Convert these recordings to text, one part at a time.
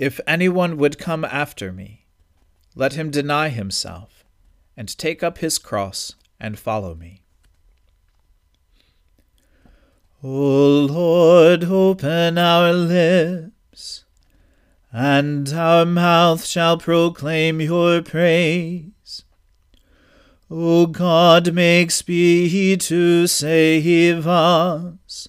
If anyone would come after me, let him deny himself, and take up his cross and follow me. O Lord, open our lips, and our mouth shall proclaim your praise. O God, make speed to save us.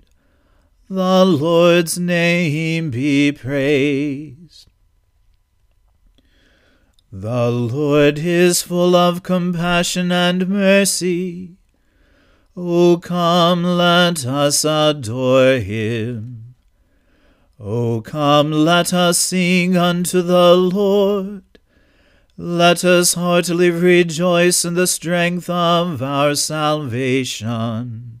The Lord's name be praised. The Lord is full of compassion and mercy. O come, let us adore him. O come, let us sing unto the Lord. Let us heartily rejoice in the strength of our salvation.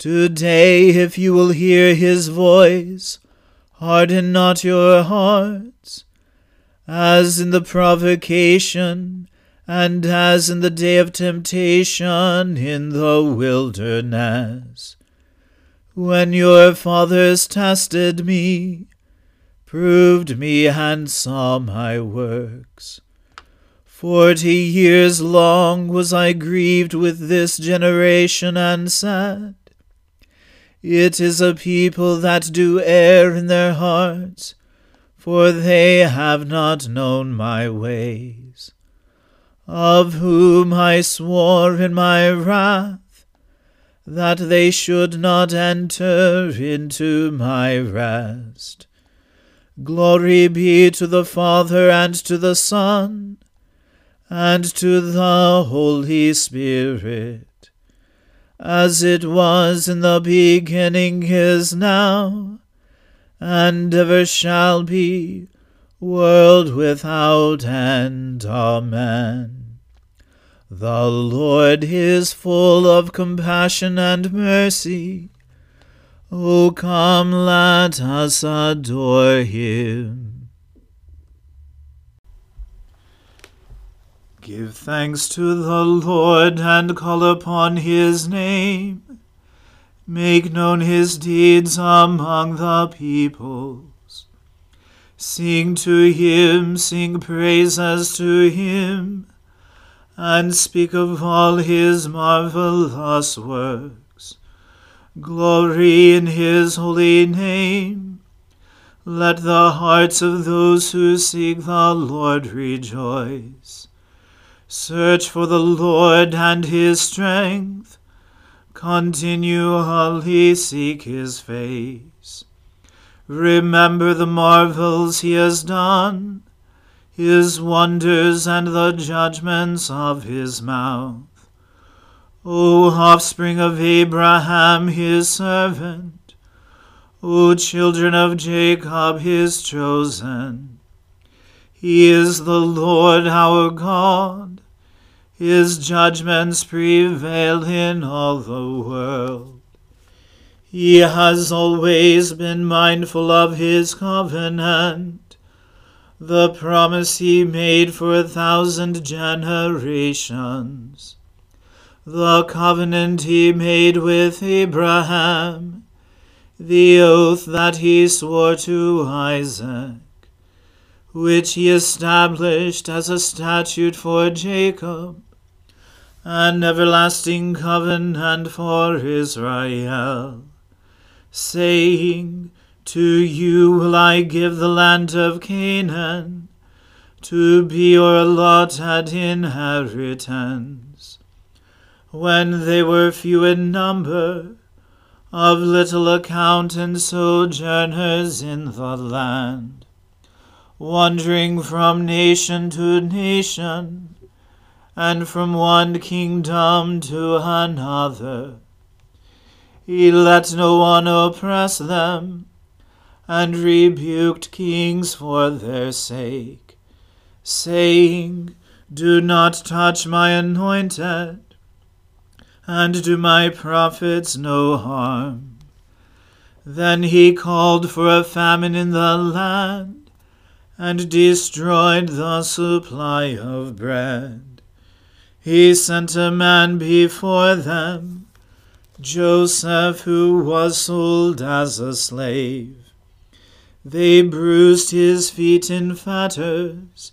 Today, if you will hear his voice, harden not your hearts, as in the provocation, and as in the day of temptation in the wilderness, when your fathers tested me, proved me, and saw my works. Forty years long was I grieved with this generation, and said, it is a people that do err in their hearts, for they have not known my ways. Of whom I swore in my wrath, that they should not enter into my rest. Glory be to the Father and to the Son and to the Holy Spirit as it was in the beginning is now, and ever shall be, world without end. Amen. The Lord is full of compassion and mercy. O come, let us adore him. Give thanks to the Lord and call upon his name. Make known his deeds among the peoples. Sing to him, sing praises to him, and speak of all his marvelous works. Glory in his holy name. Let the hearts of those who seek the Lord rejoice. Search for the Lord and his strength. Continually seek his face. Remember the marvels he has done, his wonders and the judgments of his mouth. O offspring of Abraham his servant, O children of Jacob his chosen. He is the Lord our God. His judgments prevail in all the world. He has always been mindful of his covenant, the promise he made for a thousand generations, the covenant he made with Abraham, the oath that he swore to Isaac, which he established as a statute for Jacob an everlasting covenant for Israel saying, To you will I give the land of Canaan, to be your allotted inheritance. When they were few in number, of little account and sojourners in the land, wandering from nation to nation, and from one kingdom to another, he let no one oppress them, and rebuked kings for their sake, saying, Do not touch my anointed, and do my prophets no harm. Then he called for a famine in the land, and destroyed the supply of bread. He sent a man before them Joseph, who was sold as a slave. They bruised his feet in fetters,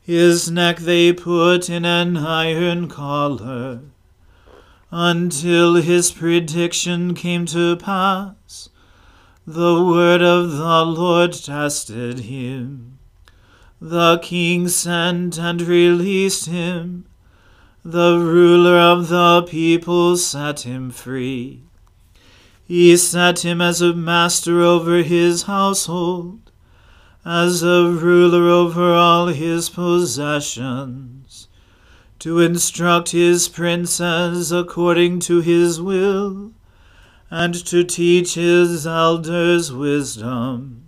his neck they put in an iron collar, until his prediction came to pass. The word of the Lord tested him. The king sent and released him the ruler of the people set him free. He set him as a master over his household, as a ruler over all his possessions, to instruct his princes according to his will, and to teach his elders wisdom.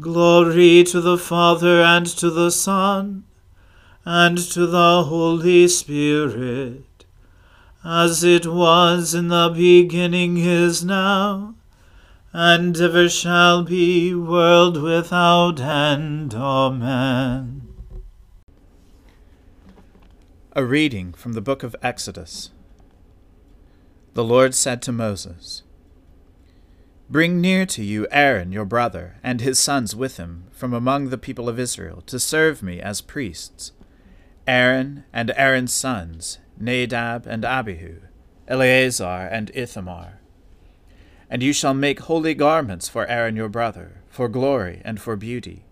Glory to the Father and to the Son and to the Holy Spirit, as it was in the beginning is now, and ever shall be, world without end. Amen. A reading from the book of Exodus. The Lord said to Moses, Bring near to you Aaron your brother, and his sons with him, from among the people of Israel, to serve me as priests. Aaron and Aaron's sons, Nadab and Abihu, Eleazar and Ithamar. And you shall make holy garments for Aaron your brother, for glory and for beauty.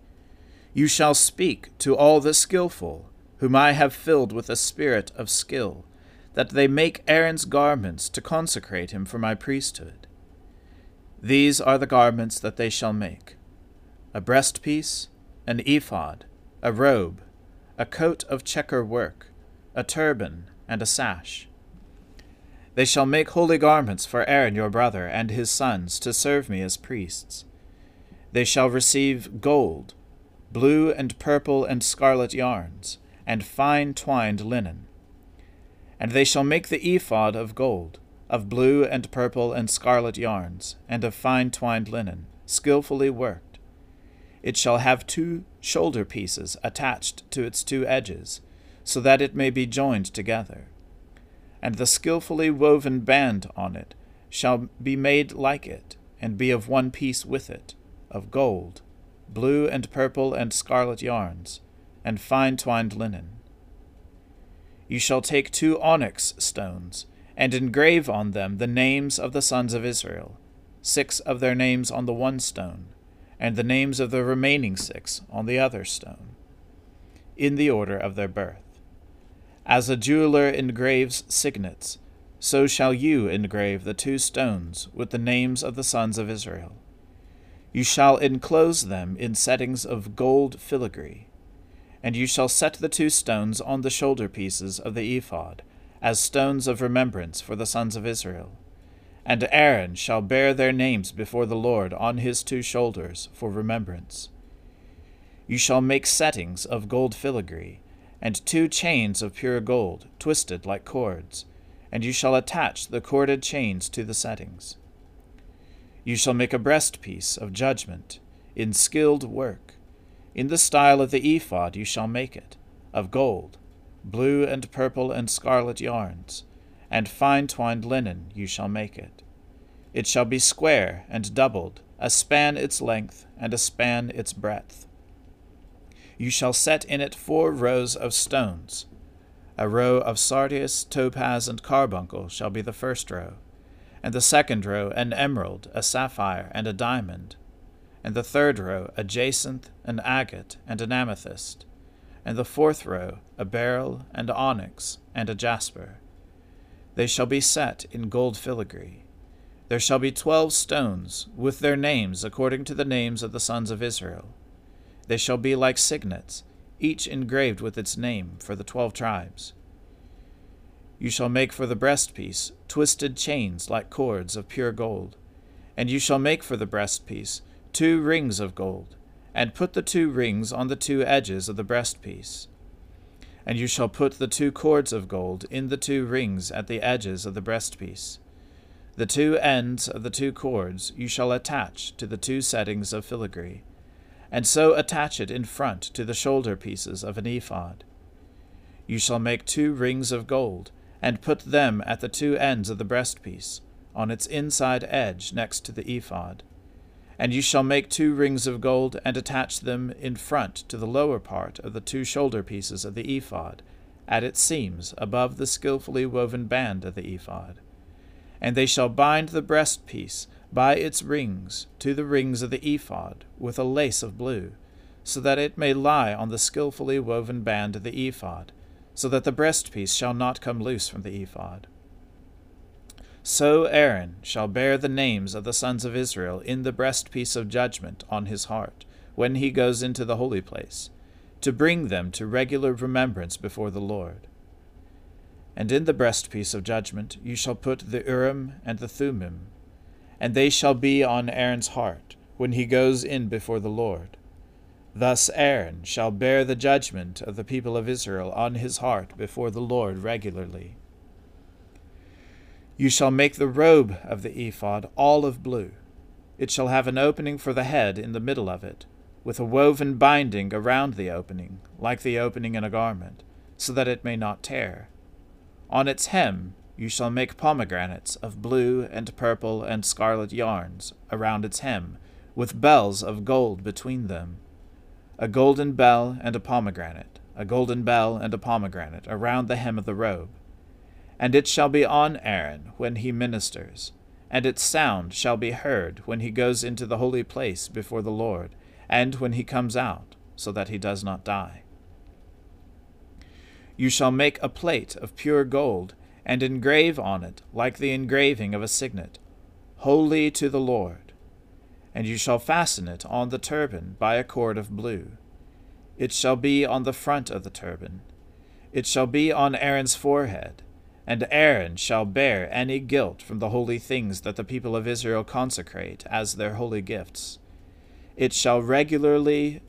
You shall speak to all the skilful, whom I have filled with a spirit of skill, that they make Aaron's garments to consecrate him for my priesthood. These are the garments that they shall make a breastpiece, an ephod, a robe, a coat of checker work, a turban, and a sash. They shall make holy garments for Aaron your brother and his sons to serve me as priests. They shall receive gold, blue and purple and scarlet yarns, and fine twined linen. And they shall make the ephod of gold, of blue and purple and scarlet yarns, and of fine twined linen, skilfully worked it shall have two shoulder pieces attached to its two edges, so that it may be joined together. And the skilfully woven band on it shall be made like it, and be of one piece with it, of gold, blue and purple and scarlet yarns, and fine twined linen. You shall take two onyx stones, and engrave on them the names of the sons of Israel, six of their names on the one stone and the names of the remaining six on the other stone, in the order of their birth. As a jeweler engraves signets, so shall you engrave the two stones with the names of the sons of Israel. You shall enclose them in settings of gold filigree, and you shall set the two stones on the shoulder pieces of the ephod, as stones of remembrance for the sons of Israel and Aaron shall bear their names before the Lord on his two shoulders for remembrance. You shall make settings of gold filigree, and two chains of pure gold, twisted like cords, and you shall attach the corded chains to the settings. You shall make a breastpiece of judgment, in skilled work. In the style of the ephod you shall make it, of gold, blue and purple and scarlet yarns, and fine twined linen you shall make it. It shall be square and doubled, a span its length, and a span its breadth. You shall set in it four rows of stones. A row of sardius, topaz, and carbuncle shall be the first row, and the second row an emerald, a sapphire, and a diamond, and the third row a jacinth, an agate, and an amethyst, and the fourth row a beryl, and onyx, and a jasper. They shall be set in gold filigree. There shall be twelve stones, with their names according to the names of the sons of Israel they shall be like signets, each engraved with its name for the twelve tribes. You shall make for the breastpiece twisted chains like cords of pure gold. And you shall make for the breastpiece two rings of gold, and put the two rings on the two edges of the breastpiece. And you shall put the two cords of gold in the two rings at the edges of the breastpiece. The two ends of the two cords you shall attach to the two settings of filigree and so attach it in front to the shoulder pieces of an ephod. You shall make two rings of gold, and put them at the two ends of the breastpiece, on its inside edge next to the ephod. And you shall make two rings of gold, and attach them in front to the lower part of the two shoulder pieces of the ephod, at its seams above the skilfully woven band of the ephod. And they shall bind the breastpiece by its rings to the rings of the ephod with a lace of blue, so that it may lie on the skilfully woven band of the ephod, so that the breastpiece shall not come loose from the ephod. So Aaron shall bear the names of the sons of Israel in the breastpiece of judgment on his heart, when he goes into the holy place, to bring them to regular remembrance before the Lord. And in the breastpiece of judgment you shall put the Urim and the Thummim, and they shall be on Aaron's heart when he goes in before the Lord. Thus Aaron shall bear the judgment of the people of Israel on his heart before the Lord regularly. You shall make the robe of the ephod all of blue. It shall have an opening for the head in the middle of it, with a woven binding around the opening, like the opening in a garment, so that it may not tear. On its hem you shall make pomegranates of blue and purple and scarlet yarns around its hem, with bells of gold between them. A golden bell and a pomegranate, a golden bell and a pomegranate around the hem of the robe. And it shall be on Aaron when he ministers, and its sound shall be heard when he goes into the holy place before the Lord, and when he comes out, so that he does not die. You shall make a plate of pure gold and engrave on it, like the engraving of a signet, Holy to the Lord. And you shall fasten it on the turban by a cord of blue. It shall be on the front of the turban. It shall be on Aaron's forehead, and Aaron shall bear any guilt from the holy things that the people of Israel consecrate as their holy gifts. It shall regularly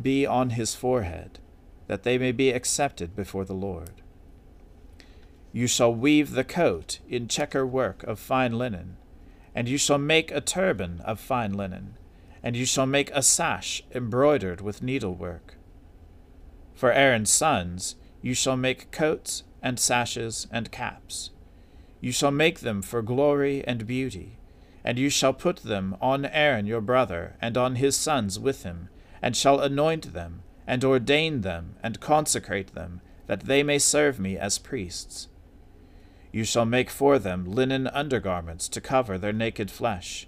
be on his forehead, that they may be accepted before the Lord. You shall weave the coat in checker work of fine linen, and you shall make a turban of fine linen, and you shall make a sash embroidered with needlework. For Aaron's sons you shall make coats and sashes and caps. You shall make them for glory and beauty, and you shall put them on Aaron your brother, and on his sons with him, and shall anoint them, and ordain them, and consecrate them, that they may serve me as priests. You shall make for them linen undergarments to cover their naked flesh.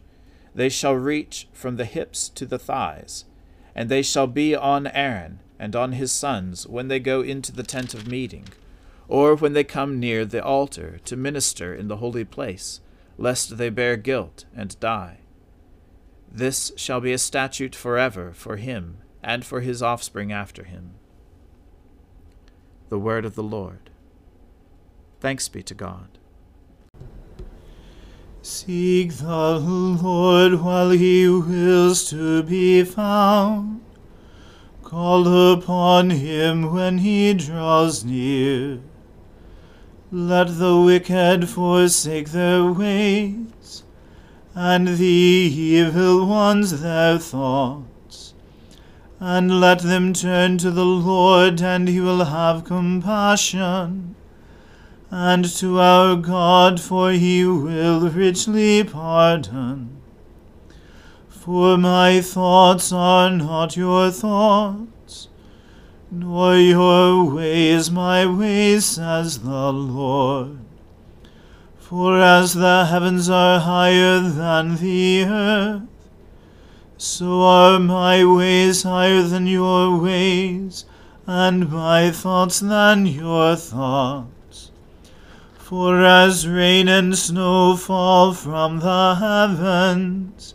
They shall reach from the hips to the thighs, and they shall be on Aaron and on his sons when they go into the tent of meeting, or when they come near the altar to minister in the holy place, lest they bear guilt and die. This shall be a statute forever for him and for his offspring after him. The word of the Lord. Thanks be to God. Seek the Lord while he wills to be found. Call upon him when he draws near. Let the wicked forsake their ways, and the evil ones their thoughts. And let them turn to the Lord, and he will have compassion, and to our God, for he will richly pardon. For my thoughts are not your thoughts, nor your ways my ways, says the Lord. For as the heavens are higher than the earth, so are my ways higher than your ways, and my thoughts than your thoughts. For as rain and snow fall from the heavens,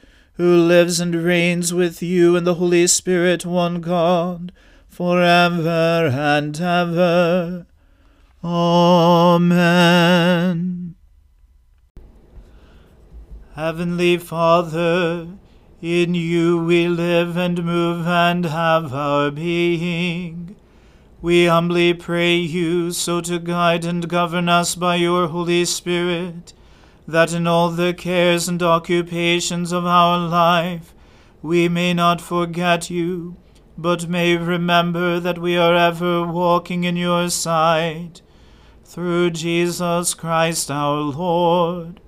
who lives and reigns with you in the Holy Spirit, one God, for ever and ever. Amen. Heavenly Father, in you we live and move and have our being. We humbly pray you so to guide and govern us by your Holy Spirit, that in all the cares and occupations of our life we may not forget you, but may remember that we are ever walking in your sight. Through Jesus Christ our Lord.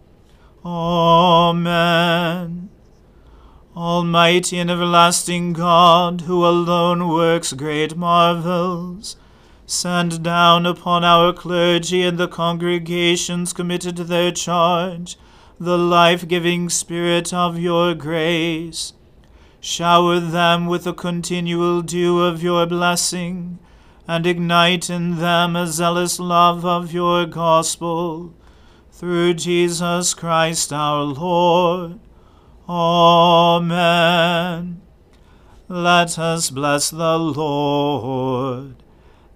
Amen. Almighty and everlasting God, who alone works great marvels, send down upon our clergy and the congregations committed to their charge the life giving Spirit of your grace. Shower them with the continual dew of your blessing, and ignite in them a zealous love of your gospel. Through Jesus Christ our Lord. Amen. Let us bless the Lord.